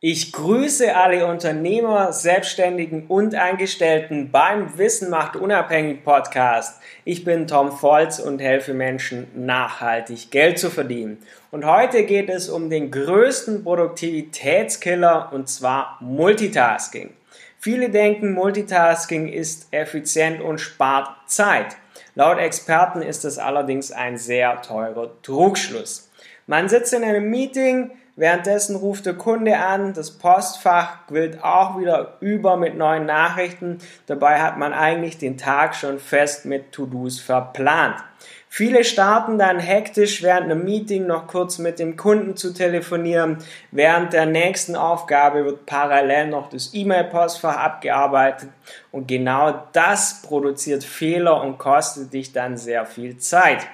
Ich grüße alle Unternehmer, Selbstständigen und Angestellten beim Wissen macht unabhängig Podcast. Ich bin Tom Volz und helfe Menschen nachhaltig Geld zu verdienen. Und heute geht es um den größten Produktivitätskiller und zwar Multitasking. Viele denken, Multitasking ist effizient und spart Zeit. Laut Experten ist es allerdings ein sehr teurer Trugschluss. Man sitzt in einem Meeting, Währenddessen ruft der Kunde an, das Postfach quillt auch wieder über mit neuen Nachrichten. Dabei hat man eigentlich den Tag schon fest mit To-Dos verplant. Viele starten dann hektisch während einem Meeting noch kurz mit dem Kunden zu telefonieren. Während der nächsten Aufgabe wird parallel noch das E-Mail-Postfach abgearbeitet und genau das produziert Fehler und kostet dich dann sehr viel Zeit.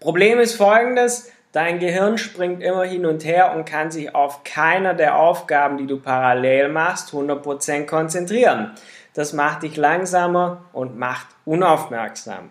Problem ist folgendes, Dein Gehirn springt immer hin und her und kann sich auf keiner der Aufgaben, die du parallel machst, 100% konzentrieren. Das macht dich langsamer und macht unaufmerksam.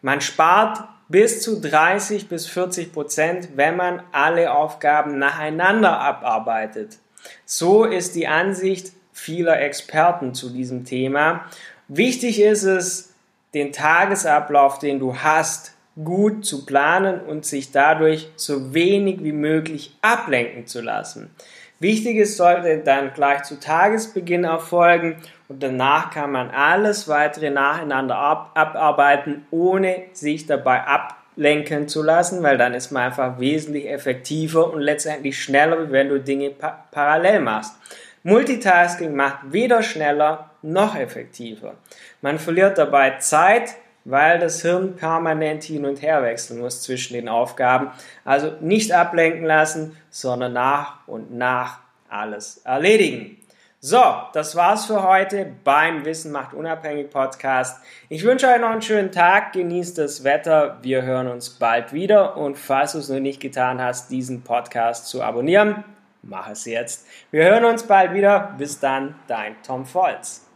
Man spart bis zu 30 bis 40 Prozent, wenn man alle Aufgaben nacheinander abarbeitet. So ist die Ansicht vieler Experten zu diesem Thema. Wichtig ist es, den Tagesablauf, den du hast, gut zu planen und sich dadurch so wenig wie möglich ablenken zu lassen. Wichtiges sollte dann gleich zu Tagesbeginn erfolgen und danach kann man alles weitere nacheinander ab abarbeiten, ohne sich dabei ablenken zu lassen, weil dann ist man einfach wesentlich effektiver und letztendlich schneller, wenn du Dinge pa parallel machst. Multitasking macht weder schneller noch effektiver. Man verliert dabei Zeit, weil das Hirn permanent hin und her wechseln muss zwischen den Aufgaben. Also nicht ablenken lassen, sondern nach und nach alles erledigen. So, das war's für heute beim Wissen macht unabhängig Podcast. Ich wünsche euch noch einen schönen Tag, genießt das Wetter. Wir hören uns bald wieder und falls du es noch nicht getan hast, diesen Podcast zu abonnieren, mach es jetzt. Wir hören uns bald wieder. Bis dann, dein Tom Volz.